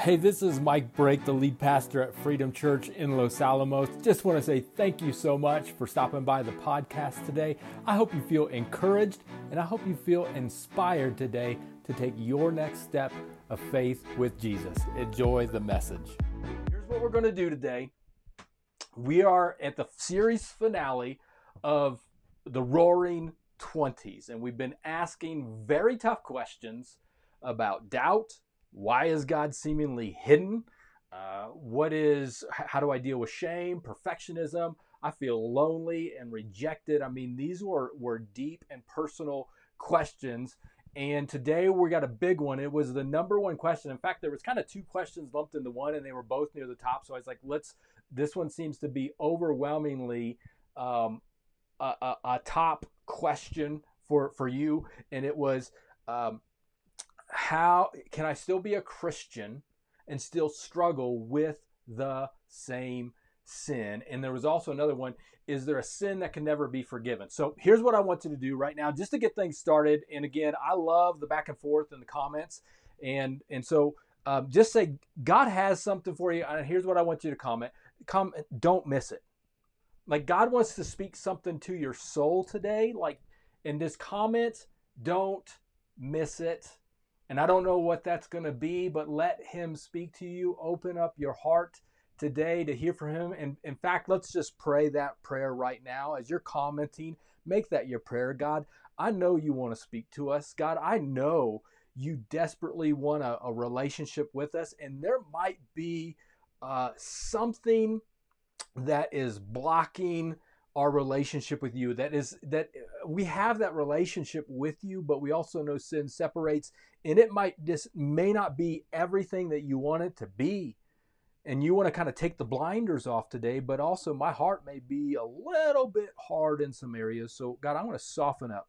Hey, this is Mike Brake, the lead pastor at Freedom Church in Los Alamos. Just want to say thank you so much for stopping by the podcast today. I hope you feel encouraged and I hope you feel inspired today to take your next step of faith with Jesus. Enjoy the message. Here's what we're going to do today. We are at the series finale of the Roaring Twenties, and we've been asking very tough questions about doubt why is God seemingly hidden? Uh, what is, how do I deal with shame, perfectionism? I feel lonely and rejected. I mean, these were, were deep and personal questions. And today we got a big one. It was the number one question. In fact, there was kind of two questions lumped into one, and they were both near the top. So I was like, let's. This one seems to be overwhelmingly um, a, a, a, top question for for you, and it was um, how can I still be a Christian and still struggle with the same sin? And there was also another one is there a sin that can never be forgiven? So here's what I want you to do right now just to get things started. And again, I love the back and forth in the comments. And, and so um, just say, God has something for you. And here's what I want you to comment. Comment, don't miss it. Like God wants to speak something to your soul today. Like in this comment, don't miss it and I don't know what that's going to be, but let Him speak to you. Open up your heart today to hear from Him. And in fact, let's just pray that prayer right now. As you're commenting, make that your prayer. God, I know you want to speak to us. God, I know you desperately want a, a relationship with us. And there might be uh, something that is blocking our relationship with you that is that uh, we have that relationship with you but we also know sin separates and it might just may not be everything that you want it to be and you want to kind of take the blinders off today but also my heart may be a little bit hard in some areas so god i want to soften up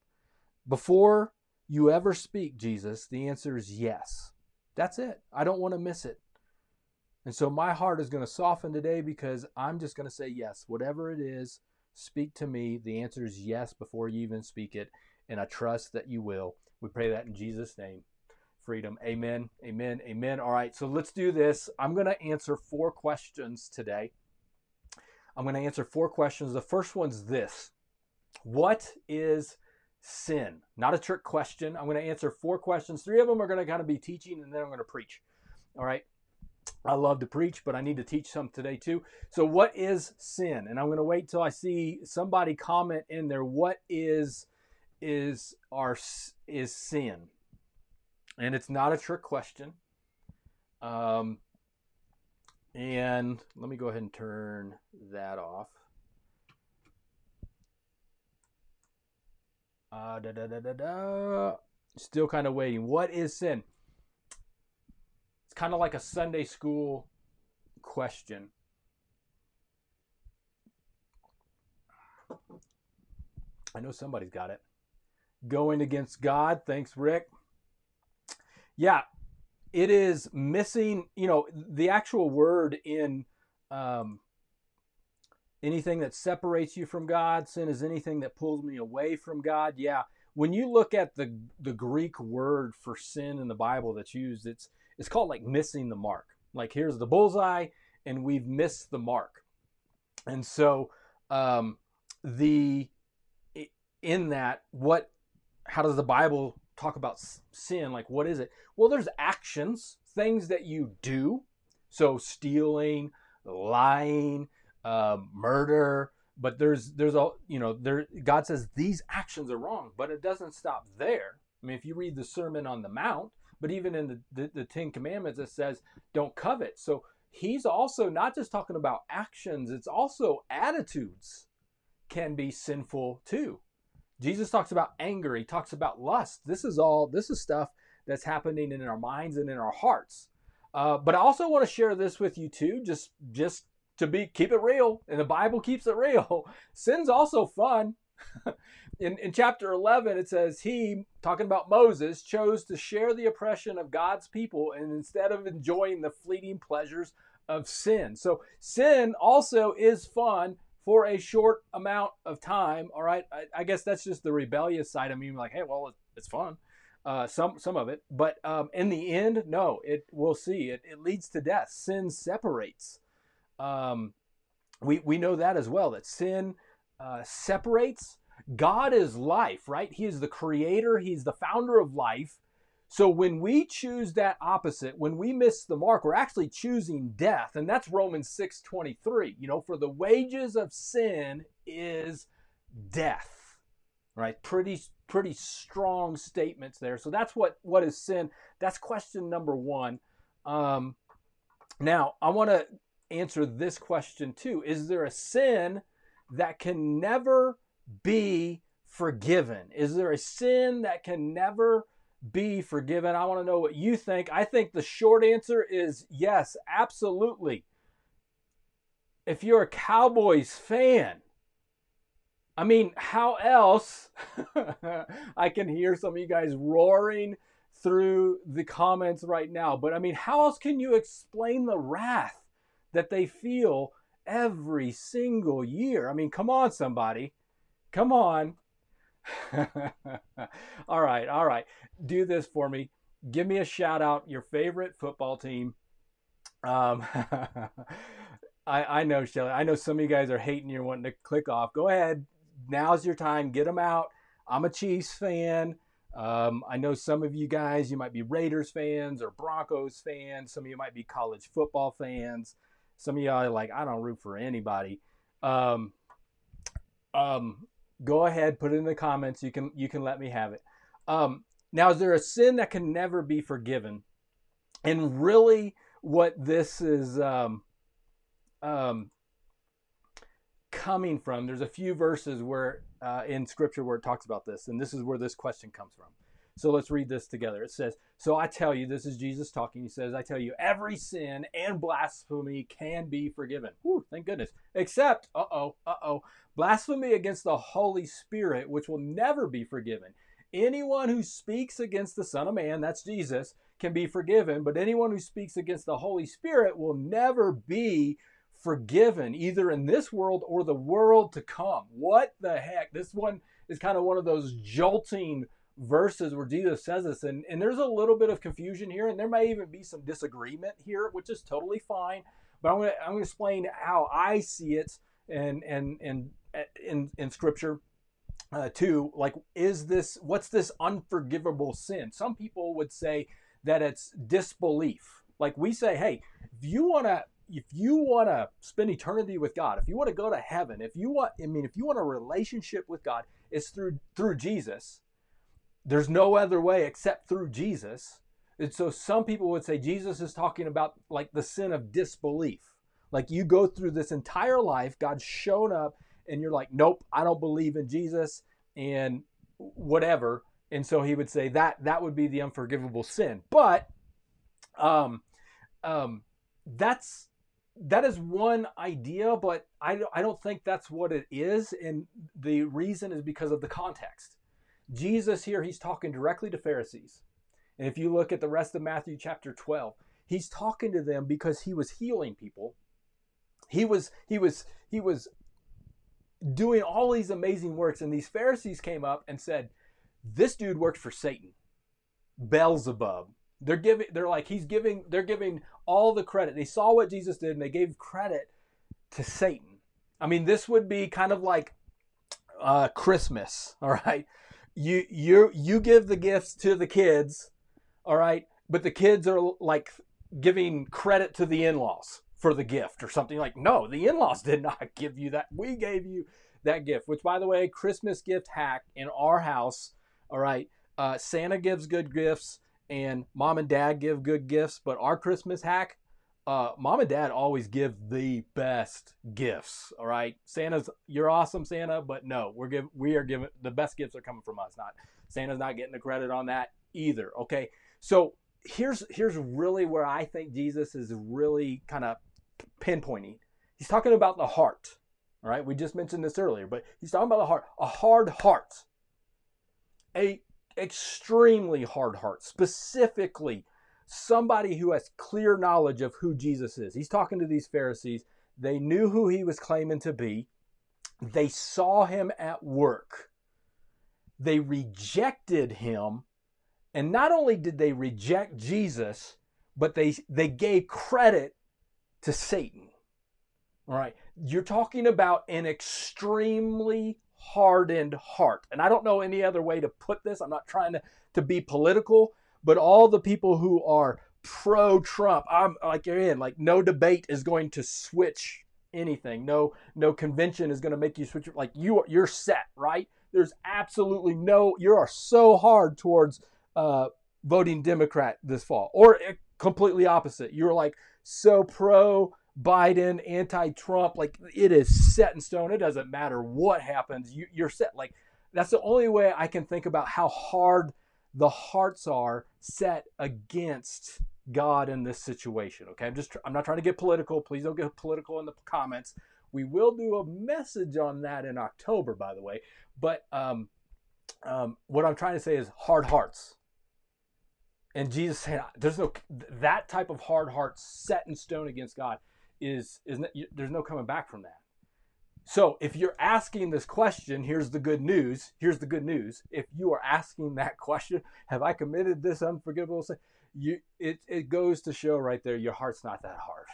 before you ever speak jesus the answer is yes that's it i don't want to miss it and so my heart is going to soften today because i'm just going to say yes whatever it is Speak to me. The answer is yes before you even speak it. And I trust that you will. We pray that in Jesus' name. Freedom. Amen. Amen. Amen. All right. So let's do this. I'm going to answer four questions today. I'm going to answer four questions. The first one's this What is sin? Not a trick question. I'm going to answer four questions. Three of them are going to kind of be teaching, and then I'm going to preach. All right. I love to preach, but I need to teach some today too. So, what is sin? And I'm going to wait till I see somebody comment in there. What is is our is sin? And it's not a trick question. Um, and let me go ahead and turn that off. Uh, da, da, da, da, da. Still kind of waiting. What is sin? It's kind of like a Sunday school question. I know somebody's got it. Going against God. Thanks, Rick. Yeah, it is missing, you know, the actual word in um, anything that separates you from God. Sin is anything that pulls me away from God. Yeah, when you look at the the Greek word for sin in the Bible that's used, it's it's called like missing the mark. Like here's the bullseye, and we've missed the mark. And so um, the in that what how does the Bible talk about sin? Like what is it? Well, there's actions, things that you do. So stealing, lying, uh, murder. But there's there's all you know there God says these actions are wrong, but it doesn't stop there. I mean, if you read the Sermon on the Mount, but even in the, the, the Ten Commandments, it says, don't covet. So he's also not just talking about actions, it's also attitudes can be sinful too. Jesus talks about anger, he talks about lust. This is all, this is stuff that's happening in our minds and in our hearts. Uh, but I also want to share this with you too, just just to be keep it real, and the Bible keeps it real. Sin's also fun. in, in chapter 11, it says, He, talking about Moses, chose to share the oppression of God's people and instead of enjoying the fleeting pleasures of sin. So, sin also is fun for a short amount of time. All right. I, I guess that's just the rebellious side of me. Like, hey, well, it's fun. uh, some some of it. But um, in the end, no, it we'll see. It, it leads to death. Sin separates. Um, we we know that as well. That sin uh, separates. God is life, right? He is the creator. He's the founder of life. So when we choose that opposite, when we miss the mark, we're actually choosing death. And that's Romans 6:23. You know, for the wages of sin is death. Right? Pretty pretty strong statements there. So that's what what is sin? That's question number 1. Um, now, I want to answer this question too. Is there a sin that can never be forgiven? Is there a sin that can never be forgiven? I want to know what you think. I think the short answer is yes, absolutely. If you're a Cowboys fan, I mean, how else? I can hear some of you guys roaring through the comments right now, but I mean, how else can you explain the wrath that they feel every single year? I mean, come on, somebody. Come on. all right, all right. Do this for me. Give me a shout out, your favorite football team. Um, I, I know, Shelly. I know some of you guys are hating. You're wanting to click off. Go ahead. Now's your time. Get them out. I'm a Chiefs fan. Um, I know some of you guys, you might be Raiders fans or Broncos fans. Some of you might be college football fans. Some of y'all are like, I don't root for anybody. Um, um, go ahead, put it in the comments. You can you can let me have it. Um, now, is there a sin that can never be forgiven? And really, what this is um, um, coming from, there's a few verses where uh, in Scripture where it talks about this, and this is where this question comes from. So let's read this together. It says, So I tell you, this is Jesus talking. He says, I tell you, every sin and blasphemy can be forgiven. Whew, thank goodness. Except, uh oh, uh oh, blasphemy against the Holy Spirit, which will never be forgiven. Anyone who speaks against the Son of Man, that's Jesus, can be forgiven, but anyone who speaks against the Holy Spirit will never be forgiven, either in this world or the world to come. What the heck? This one is kind of one of those jolting verses where Jesus says this, and, and there's a little bit of confusion here, and there may even be some disagreement here, which is totally fine. But I'm to I'm to explain how I see it, and and and in in Scripture, uh, too. Like, is this what's this unforgivable sin? Some people would say that it's disbelief. Like we say, hey, if you want to if you want to spend eternity with God, if you want to go to heaven, if you want, I mean, if you want a relationship with God, it's through through Jesus. There's no other way except through Jesus. And so some people would say Jesus is talking about like the sin of disbelief. Like you go through this entire life, God's shown up, and you're like, nope, I don't believe in Jesus and whatever. And so he would say that that would be the unforgivable sin. But um, um, that's that is one idea, but I, I don't think that's what it is. And the reason is because of the context. Jesus here, he's talking directly to Pharisees. And if you look at the rest of Matthew chapter 12, he's talking to them because he was healing people. He was he was he was doing all these amazing works and these Pharisees came up and said, "This dude works for Satan. Beelzebub." They're giving they're like he's giving they're giving all the credit. They saw what Jesus did and they gave credit to Satan. I mean, this would be kind of like uh, Christmas, all right? you you you give the gifts to the kids, all right, but the kids are like giving credit to the in-laws for the gift or something like no the in-laws did not give you that we gave you that gift which by the way christmas gift hack in our house all right uh, santa gives good gifts and mom and dad give good gifts but our christmas hack uh, mom and dad always give the best gifts. All right, Santa's you're awesome, Santa, but no, we're give we are giving the best gifts are coming from us. Not Santa's not getting the credit on that either. Okay, so here's here's really where I think Jesus is really kind of pinpointing. He's talking about the heart. All right, we just mentioned this earlier, but he's talking about the heart, a hard heart, a extremely hard heart, specifically somebody who has clear knowledge of who Jesus is. He's talking to these Pharisees. They knew who he was claiming to be, they saw him at work, they rejected him, And not only did they reject Jesus, but they they gave credit to Satan. All right. You're talking about an extremely hardened heart. And I don't know any other way to put this. I'm not trying to, to be political, but all the people who are pro Trump, I'm like you're in, like no debate is going to switch anything. No, no convention is going to make you switch. Like you, you're set, right? There's absolutely no. You are so hard towards uh, voting Democrat this fall, or completely opposite. You're like so pro Biden, anti-Trump. Like it is set in stone. It doesn't matter what happens. You, you're set. Like that's the only way I can think about how hard the hearts are set against God in this situation. Okay, I'm just I'm not trying to get political. Please don't get political in the comments. We will do a message on that in October, by the way. But um, um, what I'm trying to say is hard hearts. And Jesus said, "There's no that type of hard heart set in stone against God is is there's no coming back from that." So if you're asking this question, here's the good news. Here's the good news. If you are asking that question, have I committed this unforgivable sin? you it it goes to show right there your heart's not that hard.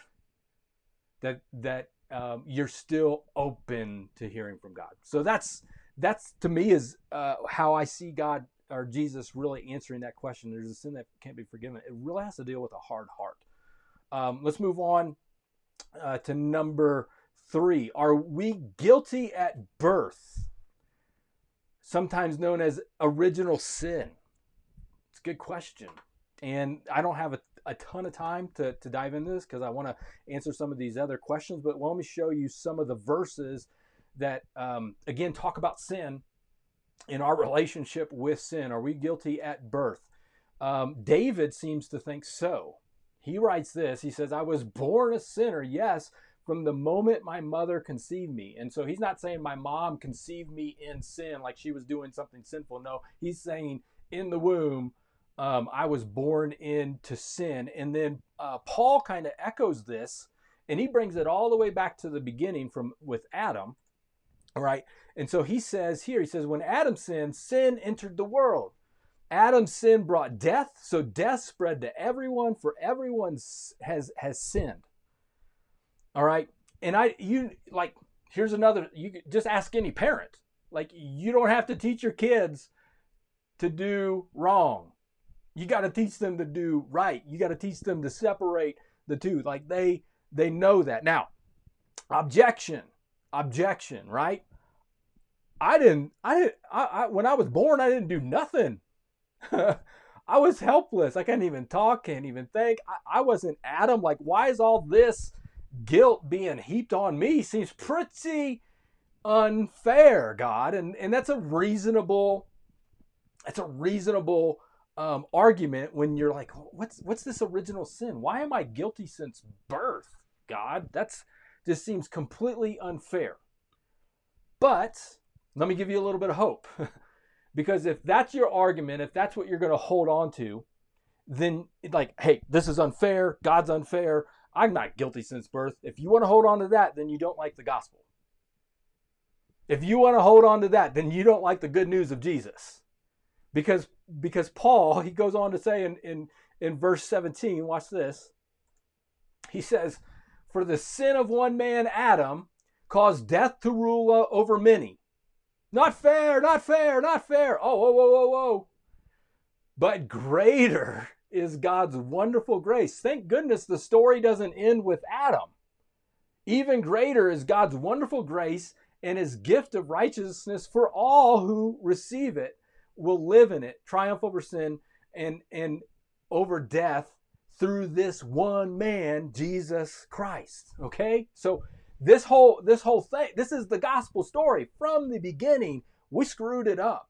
That that um, you're still open to hearing from God. So that's that's to me is uh, how I see God or Jesus really answering that question. There's a sin that can't be forgiven. It really has to deal with a hard heart. Um, let's move on uh, to number three. Are we guilty at birth? Sometimes known as original sin. It's a good question and I don't have a, a ton of time to, to dive into this because I want to answer some of these other questions. But let me show you some of the verses that, um, again, talk about sin in our relationship with sin. Are we guilty at birth? Um, David seems to think so. He writes this He says, I was born a sinner, yes, from the moment my mother conceived me. And so he's not saying my mom conceived me in sin, like she was doing something sinful. No, he's saying in the womb, um, I was born into sin. And then uh, Paul kind of echoes this, and he brings it all the way back to the beginning from with Adam. All right. And so he says here, he says, when Adam sinned, sin entered the world. Adam's sin brought death, so death spread to everyone, for everyone has has sinned. All right. And I you like here's another you just ask any parent. Like you don't have to teach your kids to do wrong you got to teach them to do right. You got to teach them to separate the two. Like they they know that. Now, objection, objection, right? I didn't I didn't I, I when I was born I didn't do nothing. I was helpless. I can't even talk, can't even think. I, I wasn't Adam. Like, why is all this guilt being heaped on me? Seems pretty unfair, God. And and that's a reasonable that's a reasonable um, argument when you're like, what's what's this original sin? Why am I guilty since birth? God, that's just seems completely unfair. But let me give you a little bit of hope. because if that's your argument, if that's what you're going to hold on to, then like, hey, this is unfair. God's unfair. I'm not guilty since birth. If you want to hold on to that, then you don't like the gospel. If you want to hold on to that, then you don't like the good news of Jesus. Because because Paul, he goes on to say in, in, in verse 17, watch this. He says, For the sin of one man, Adam, caused death to rule over many. Not fair, not fair, not fair. Oh, whoa, whoa, whoa, whoa. But greater is God's wonderful grace. Thank goodness the story doesn't end with Adam. Even greater is God's wonderful grace and his gift of righteousness for all who receive it will live in it, triumph over sin and and over death through this one man, Jesus Christ. Okay? So this whole this whole thing, this is the gospel story from the beginning. We screwed it up.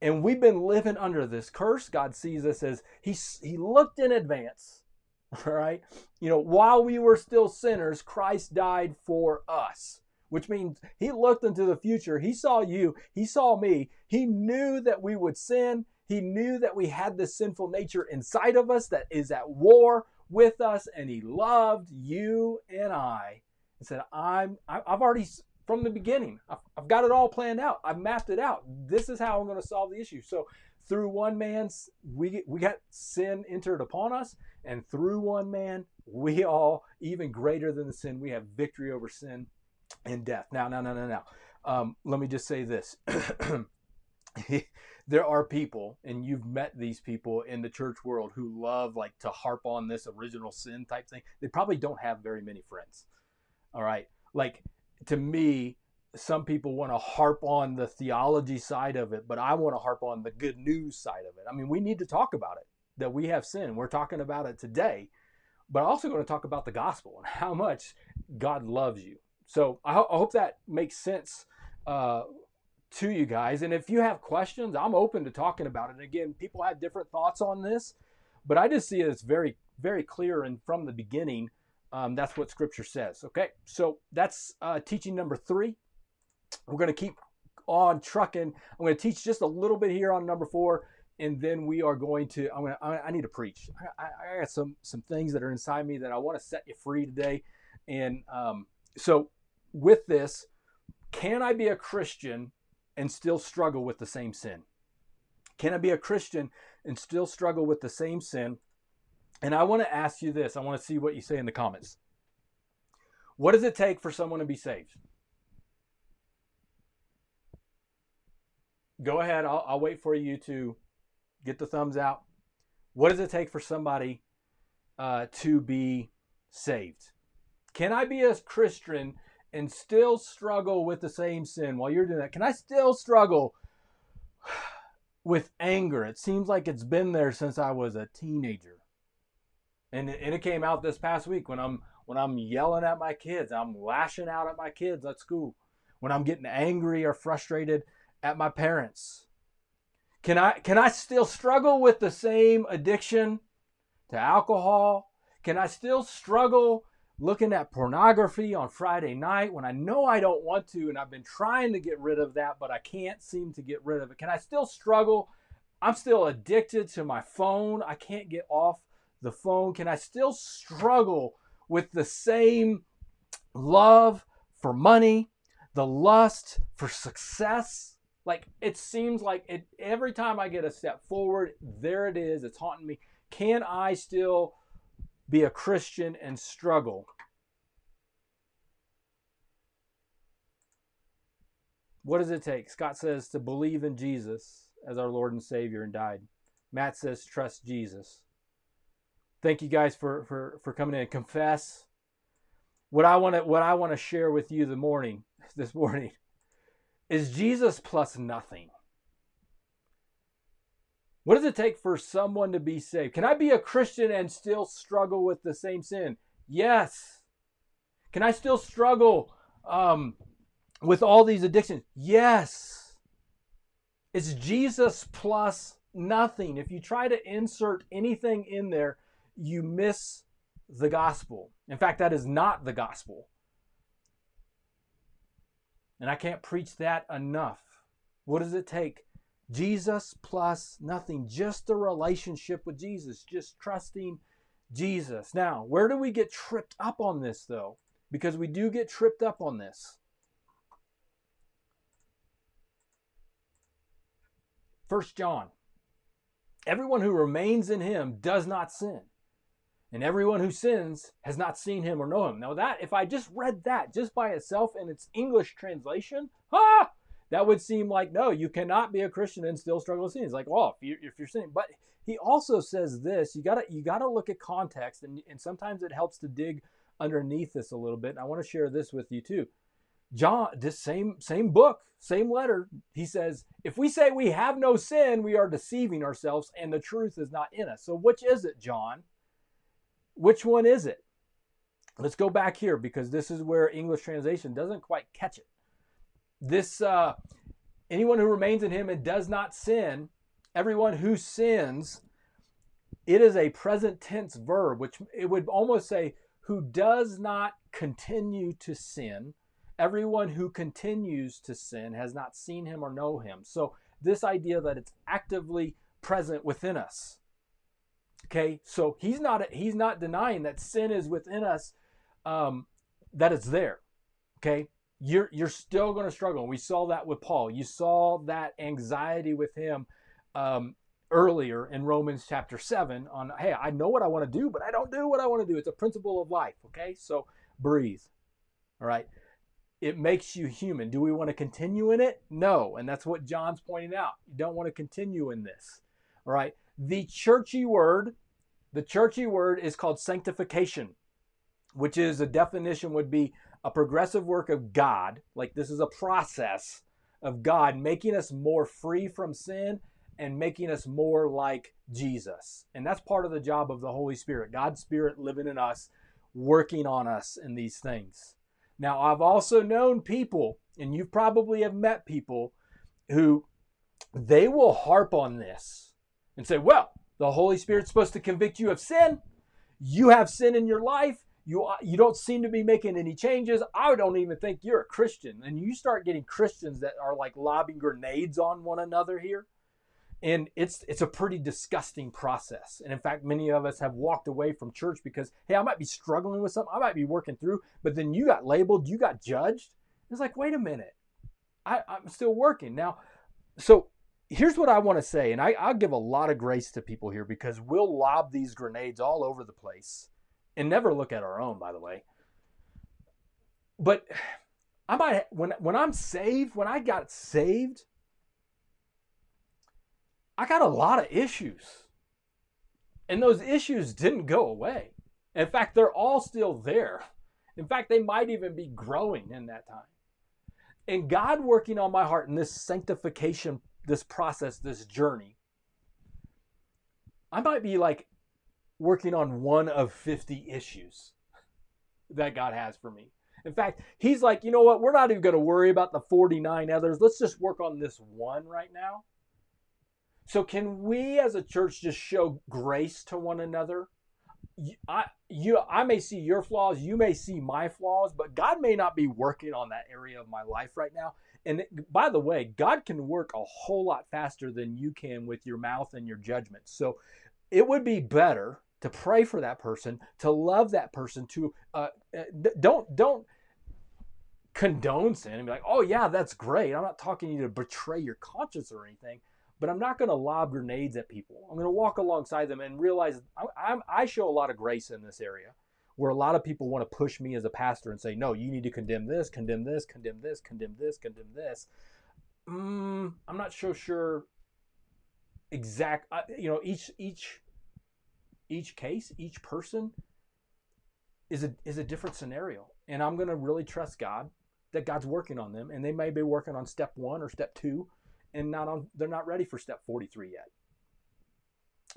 And we've been living under this curse. God sees us as he he looked in advance. All right? You know, while we were still sinners, Christ died for us which means he looked into the future. He saw you, he saw me. He knew that we would sin. He knew that we had this sinful nature inside of us that is at war with us, and he loved you and I. And said, I'm, I've already, from the beginning, I've got it all planned out. I've mapped it out. This is how I'm going to solve the issue. So through one man's we we got sin entered upon us, and through one man we all even greater than the sin we have victory over sin and death. Now, now, now, now, now. Um, let me just say this. there are people, and you've met these people in the church world who love like to harp on this original sin type thing. They probably don't have very many friends. All right. Like to me, some people want to harp on the theology side of it, but I want to harp on the good news side of it. I mean, we need to talk about it that we have sin. We're talking about it today, but I'm also going to talk about the gospel and how much God loves you. So I, ho- I hope that makes sense uh, to you guys. And if you have questions, I'm open to talking about it. Again, people have different thoughts on this, but I just see it as very, very clear and from the beginning. Um, that's what Scripture says. Okay, so that's uh, teaching number three. We're going to keep on trucking. I'm going to teach just a little bit here on number four, and then we are going to. I'm going to. I need to preach. I, I got some some things that are inside me that I want to set you free today, and um, so with this, can I be a Christian and still struggle with the same sin? Can I be a Christian and still struggle with the same sin? And I want to ask you this. I want to see what you say in the comments. What does it take for someone to be saved? Go ahead. I'll, I'll wait for you to get the thumbs out. What does it take for somebody uh, to be saved? Can I be a Christian and still struggle with the same sin while you're doing that? Can I still struggle with anger? It seems like it's been there since I was a teenager. And and it came out this past week when I'm when I'm yelling at my kids, I'm lashing out at my kids at school. When I'm getting angry or frustrated at my parents. Can I can I still struggle with the same addiction to alcohol? Can I still struggle looking at pornography on Friday night when I know I don't want to and I've been trying to get rid of that, but I can't seem to get rid of it? Can I still struggle? I'm still addicted to my phone. I can't get off the phone. Can I still struggle with the same love for money, the lust for success? Like it seems like it every time I get a step forward, there it is. It's haunting me. Can I still be a Christian and struggle. What does it take? Scott says to believe in Jesus as our Lord and Savior and died. Matt says trust Jesus. Thank you guys for for for coming in. Confess. What I want to what I want to share with you the morning this morning is Jesus plus nothing. What does it take for someone to be saved? Can I be a Christian and still struggle with the same sin? Yes. Can I still struggle um, with all these addictions? Yes. It's Jesus plus nothing. If you try to insert anything in there, you miss the gospel. In fact, that is not the gospel. And I can't preach that enough. What does it take Jesus plus nothing, just a relationship with Jesus, just trusting Jesus. Now, where do we get tripped up on this though? Because we do get tripped up on this. First John. Everyone who remains in him does not sin. And everyone who sins has not seen him or know him. Now that if I just read that just by itself in its English translation, ah, that would seem like no, you cannot be a Christian and still struggle with sin. It's like, well, if, you, if you're sinning, but he also says this: you gotta you gotta look at context, and and sometimes it helps to dig underneath this a little bit. And I want to share this with you too. John, this same same book, same letter, he says, if we say we have no sin, we are deceiving ourselves, and the truth is not in us. So which is it, John? Which one is it? Let's go back here because this is where English translation doesn't quite catch it this uh, anyone who remains in him and does not sin, everyone who sins, it is a present tense verb, which it would almost say who does not continue to sin. Everyone who continues to sin has not seen him or know him. So this idea that it's actively present within us. Okay, so he's not he's not denying that sin is within us, um, that it's there. Okay, you're you're still going to struggle. We saw that with Paul. You saw that anxiety with him um, earlier in Romans chapter 7 on, hey, I know what I want to do, but I don't do what I want to do. It's a principle of life, okay? So breathe, all right? It makes you human. Do we want to continue in it? No. And that's what John's pointing out. You don't want to continue in this, all right? The churchy word, the churchy word is called sanctification, which is a definition would be a progressive work of God. Like this is a process of God making us more free from sin and making us more like Jesus. And that's part of the job of the Holy Spirit, God's Spirit living in us, working on us in these things. Now, I've also known people, and you probably have met people who they will harp on this and say, well, the Holy Spirit's supposed to convict you of sin. You have sin in your life. You, uh, you don't seem to be making any changes. I don't even think you're a Christian. And you start getting Christians that are like lobbing grenades on one another here and it's it's a pretty disgusting process and in fact many of us have walked away from church because hey i might be struggling with something i might be working through but then you got labeled you got judged it's like wait a minute I, i'm still working now so here's what i want to say and I, i'll give a lot of grace to people here because we'll lob these grenades all over the place and never look at our own by the way but i might when when i'm saved when i got saved I got a lot of issues. And those issues didn't go away. In fact, they're all still there. In fact, they might even be growing in that time. And God working on my heart in this sanctification, this process, this journey, I might be like working on one of 50 issues that God has for me. In fact, He's like, you know what? We're not even going to worry about the 49 others. Let's just work on this one right now. So, can we as a church just show grace to one another? I you I may see your flaws, you may see my flaws, but God may not be working on that area of my life right now. And by the way, God can work a whole lot faster than you can with your mouth and your judgment. So it would be better to pray for that person, to love that person, to uh, uh don't don't condone sin and be like, oh yeah, that's great. I'm not talking to you to betray your conscience or anything but I'm not going to lob grenades at people. I'm going to walk alongside them and realize I, I show a lot of grace in this area where a lot of people want to push me as a pastor and say, no, you need to condemn this, condemn this, condemn this, condemn this, condemn this. Mm, I'm not so sure exact, you know, each, each, each case, each person is a, is a different scenario. And I'm going to really trust God that God's working on them. And they may be working on step one or step two and not on they're not ready for step 43 yet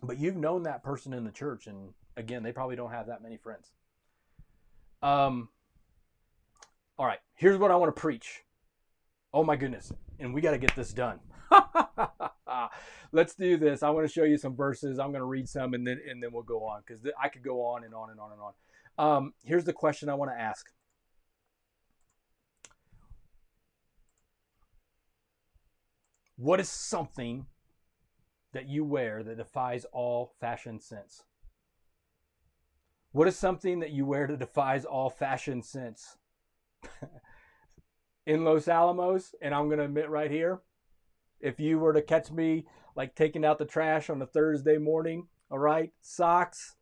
but you've known that person in the church and again they probably don't have that many friends um all right here's what i want to preach. Oh my goodness and we got to get this done. Let's do this. I want to show you some verses. I'm going to read some and then and then we'll go on because th- i could go on and on and on and on. Um, here's the question i want to ask. What is something that you wear that defies all fashion sense? What is something that you wear that defies all fashion sense? In Los Alamos, and I'm going to admit right here, if you were to catch me like taking out the trash on a Thursday morning, all right, socks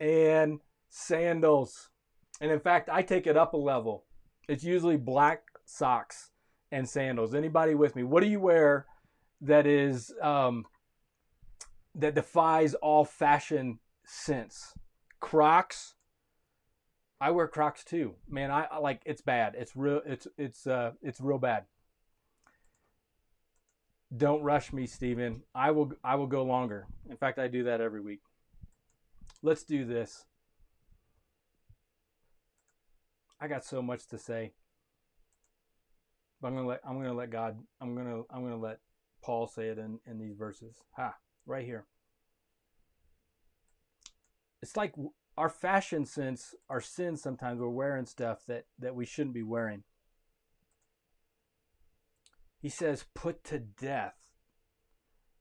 and sandals. And in fact, I take it up a level. It's usually black socks and sandals. Anybody with me? What do you wear that is um, that defies all fashion sense. Crocs. I wear Crocs too, man. I, like it's bad. It's real. It's it's uh it's real bad. Don't rush me, Stephen. I will I will go longer. In fact, I do that every week. Let's do this. I got so much to say. But I'm gonna let I'm gonna let God I'm gonna I'm gonna let Paul say it in, in these verses. Ha, right here. It's like our fashion sense, our sins sometimes we're wearing stuff that, that we shouldn't be wearing. He says, put to death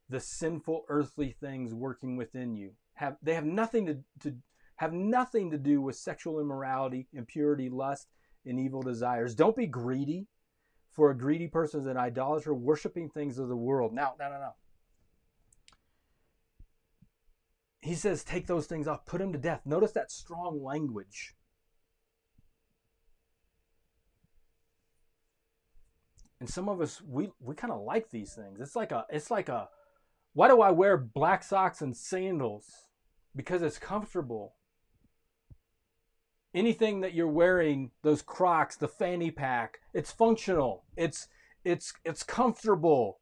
the sinful earthly things working within you. Have they have nothing to, to have nothing to do with sexual immorality, impurity, lust, and evil desires. Don't be greedy for a greedy person is an idolater, worshiping things of the world. Now, no, no, no. He says, take those things off, put them to death. Notice that strong language. And some of us, we, we kind of like these things. It's like a, it's like a, why do I wear black socks and sandals? Because it's comfortable. Anything that you're wearing, those Crocs, the fanny pack, it's functional. It's it's it's comfortable.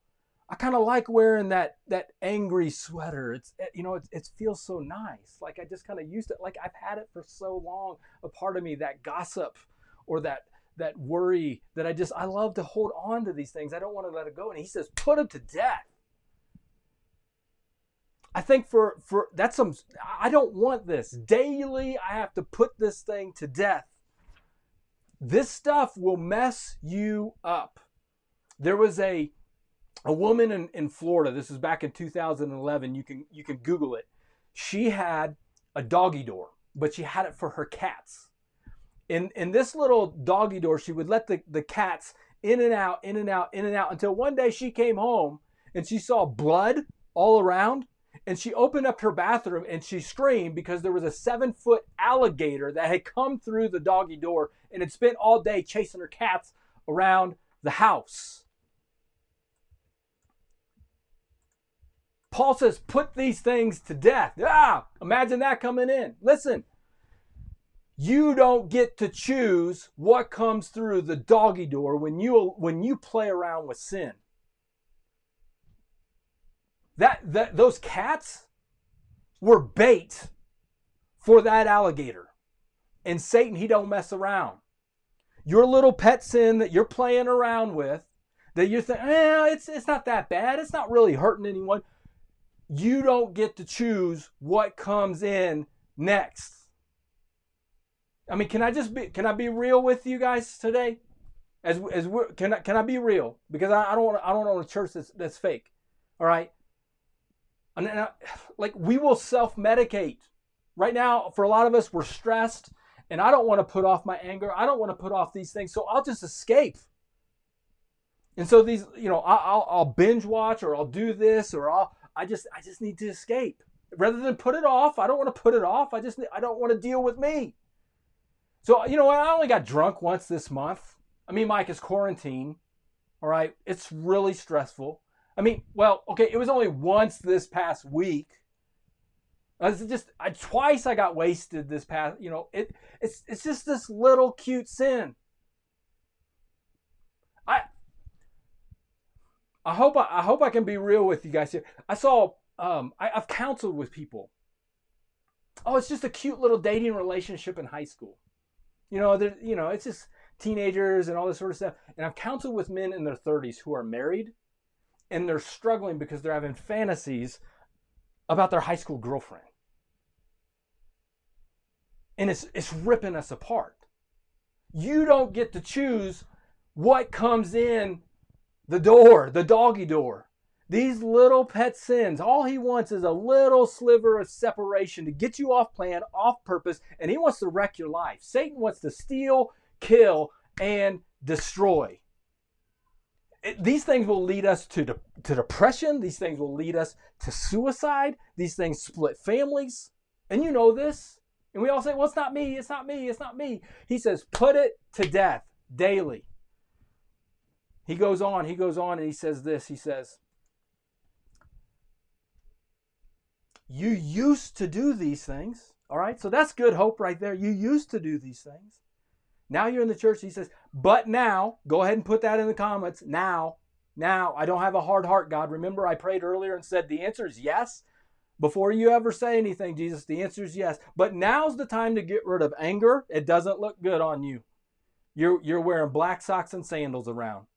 I kind of like wearing that that angry sweater. It's eh, you know it, it feels so nice. Like I just kind of used it. Like I've had it for so long. A part of me that gossip or that that worry that I just I love to hold on to these things. I don't want to let it go. And he says, put them to death. I think for for that's some I don't want this. Daily I have to put this thing to death. This stuff will mess you up. There was a a woman in, in Florida, this is back in 2011, you can you can Google it. She had a doggy door, but she had it for her cats. In in this little doggy door, she would let the, the cats in and out, in and out, in and out until one day she came home and she saw blood all around and she opened up her bathroom and she screamed because there was a seven foot alligator that had come through the doggy door and had spent all day chasing her cats around the house. Paul says, put these things to death. Ah, imagine that coming in. Listen, you don't get to choose what comes through the doggy door when you when you play around with sin. That, that those cats were bait for that alligator. And Satan, he don't mess around. Your little pet sin that you're playing around with, that you think, eh, it's it's not that bad. It's not really hurting anyone you don't get to choose what comes in next. I mean, can I just be can I be real with you guys today? As as we can I can I be real? Because I, I don't want I don't want a church that's that's fake. All right. And, and I, like we will self medicate. Right now, for a lot of us, we're stressed, and I don't want to put off my anger. I don't want to put off these things, so I'll just escape. And so these, you know, I'll, I'll binge watch, or I'll do this, or I'll I just I just need to escape. Rather than put it off, I don't want to put it off. I just I don't want to deal with me. So you know I only got drunk once this month. I mean, Mike is quarantine. All right, it's really stressful. I mean, well, okay, it was only once this past week. Uh, it's just I, twice I got wasted this past. You know, it it's it's just this little cute sin. I I hope I, I, hope I can be real with you guys here. I saw um, I, I've counseled with people. Oh, it's just a cute little dating relationship in high school. You know, you know, it's just teenagers and all this sort of stuff. And I've counseled with men in their 30s who are married and they're struggling because they're having fantasies about their high school girlfriend. And it's it's ripping us apart. You don't get to choose what comes in the door, the doggy door. These little pet sins, all he wants is a little sliver of separation to get you off plan, off purpose, and he wants to wreck your life. Satan wants to steal, kill, and destroy. It, these things will lead us to, de- to depression. These things will lead us to suicide. These things split families. And you know this. And we all say, well, it's not me, it's not me, it's not me. He says, put it to death daily. He goes on, he goes on, and he says this He says, You used to do these things. All right, so that's good hope right there. You used to do these things. Now you're in the church. He says, But now, go ahead and put that in the comments. Now, now, I don't have a hard heart, God. Remember, I prayed earlier and said the answer is yes. Before you ever say anything, Jesus, the answer is yes. But now's the time to get rid of anger. It doesn't look good on you. You're, you're wearing black socks and sandals around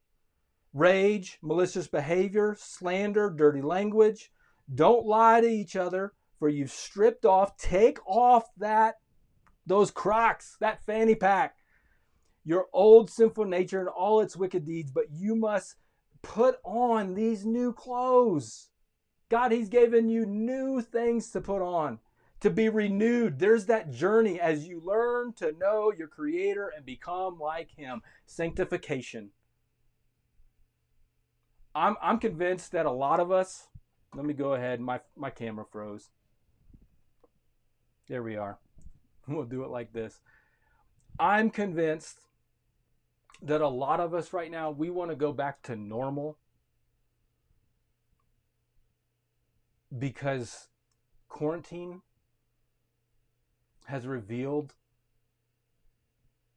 rage, malicious behavior, slander, dirty language. Don't lie to each other, for you've stripped off, take off that those crocs, that fanny pack, your old sinful nature and all its wicked deeds, but you must put on these new clothes. God, He's given you new things to put on, to be renewed. There's that journey as you learn to know your Creator and become like Him. Sanctification. I'm I'm convinced that a lot of us. Let me go ahead. My my camera froze. There we are. We'll do it like this. I'm convinced that a lot of us right now, we want to go back to normal because quarantine has revealed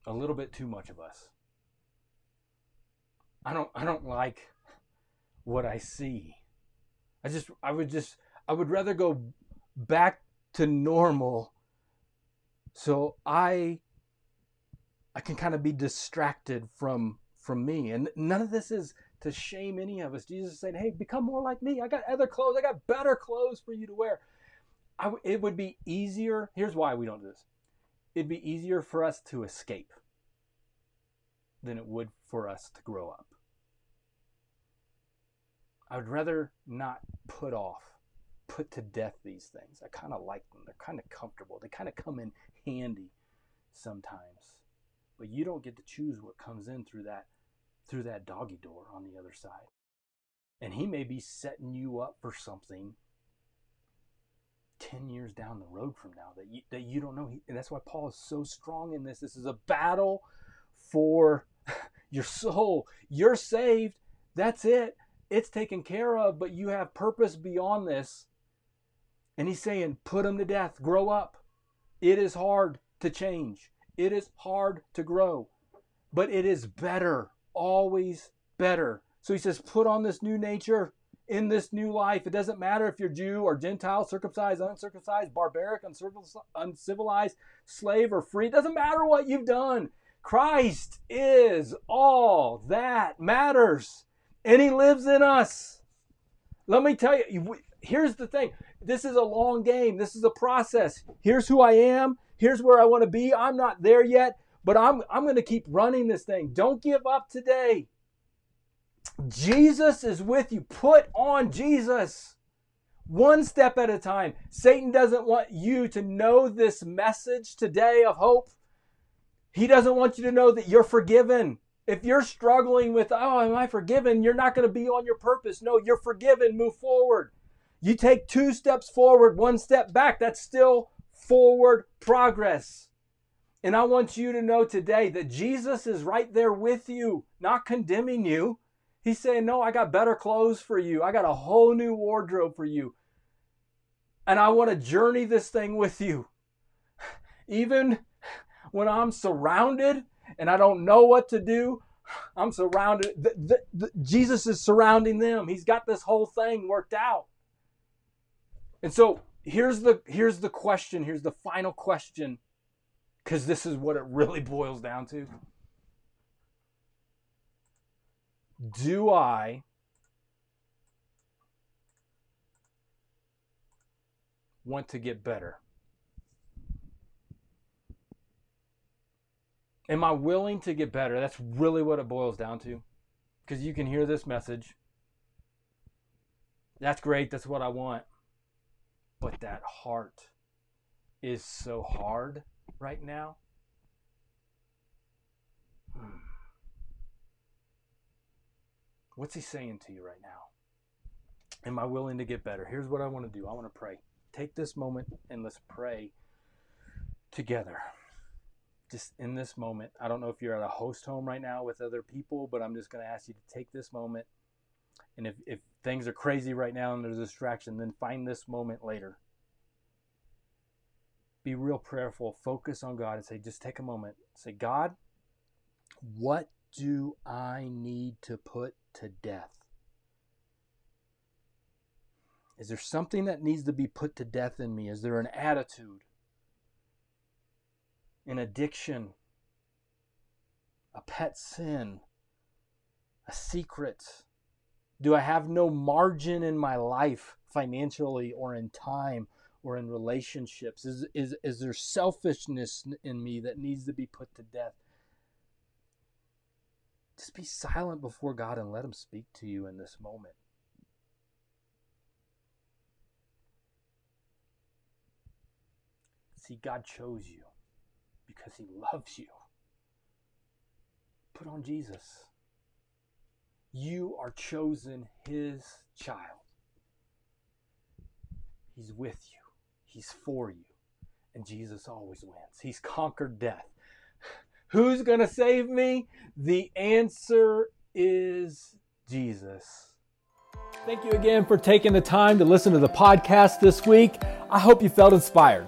a little bit too much of us. I don't I don't like what I see. I just I would just I would rather go back to normal so I I can kind of be distracted from from me. And none of this is to shame any of us. Jesus said, "Hey, become more like me. I got other clothes. I got better clothes for you to wear." I, it would be easier. Here's why we don't do this. It'd be easier for us to escape than it would for us to grow up. I would rather not put off, put to death these things. I kind of like them. They're kind of comfortable. They kind of come in handy sometimes. But you don't get to choose what comes in through that through that doggy door on the other side. And he may be setting you up for something 10 years down the road from now that you, that you don't know. And that's why Paul is so strong in this. This is a battle for your soul. You're saved. That's it it's taken care of, but you have purpose beyond this. And he's saying, put them to death, grow up. It is hard to change, it is hard to grow, but it is better, always better. So he says, put on this new nature in this new life. It doesn't matter if you're Jew or Gentile, circumcised, uncircumcised, barbaric, uncivilized, slave, or free. It doesn't matter what you've done. Christ is all that matters and He lives in us. Let me tell you, here's the thing this is a long game, this is a process. Here's who I am, here's where I want to be. I'm not there yet, but I'm, I'm going to keep running this thing. Don't give up today. Jesus is with you. Put on Jesus. One step at a time. Satan doesn't want you to know this message today of hope. He doesn't want you to know that you're forgiven. If you're struggling with, oh, am I forgiven? You're not going to be on your purpose. No, you're forgiven. Move forward. You take two steps forward, one step back. That's still forward progress. And I want you to know today that Jesus is right there with you, not condemning you. He's saying, No, I got better clothes for you. I got a whole new wardrobe for you. And I want to journey this thing with you. Even when I'm surrounded and I don't know what to do. I'm surrounded. The, the, the, Jesus is surrounding them. He's got this whole thing worked out. And so here's the here's the question. Here's the final question, because this is what it really boils down to. Do I want to get better? Am I willing to get better? That's really what it boils down to. Because you can hear this message. That's great. That's what I want. But that heart is so hard right now. Hmm. What's he saying to you right now? Am I willing to get better? Here's what I want to do I want to pray. Take this moment and let's pray together just in this moment, I don't know if you're at a host home right now with other people, but I'm just going to ask you to take this moment. And if, if things are crazy right now and there's a distraction, then find this moment later. Be real prayerful. Focus on God and say, just take a moment. Say, God, what do I need to put to death? Is there something that needs to be put to death in me? Is there an attitude? An addiction, a pet sin, a secret? Do I have no margin in my life financially or in time or in relationships? Is, is, is there selfishness in me that needs to be put to death? Just be silent before God and let Him speak to you in this moment. See, God chose you because he loves you. Put on Jesus. You are chosen his child. He's with you, he's for you. and Jesus always wins. He's conquered death. Who's going to save me? The answer is Jesus. Thank you again for taking the time to listen to the podcast this week. I hope you felt inspired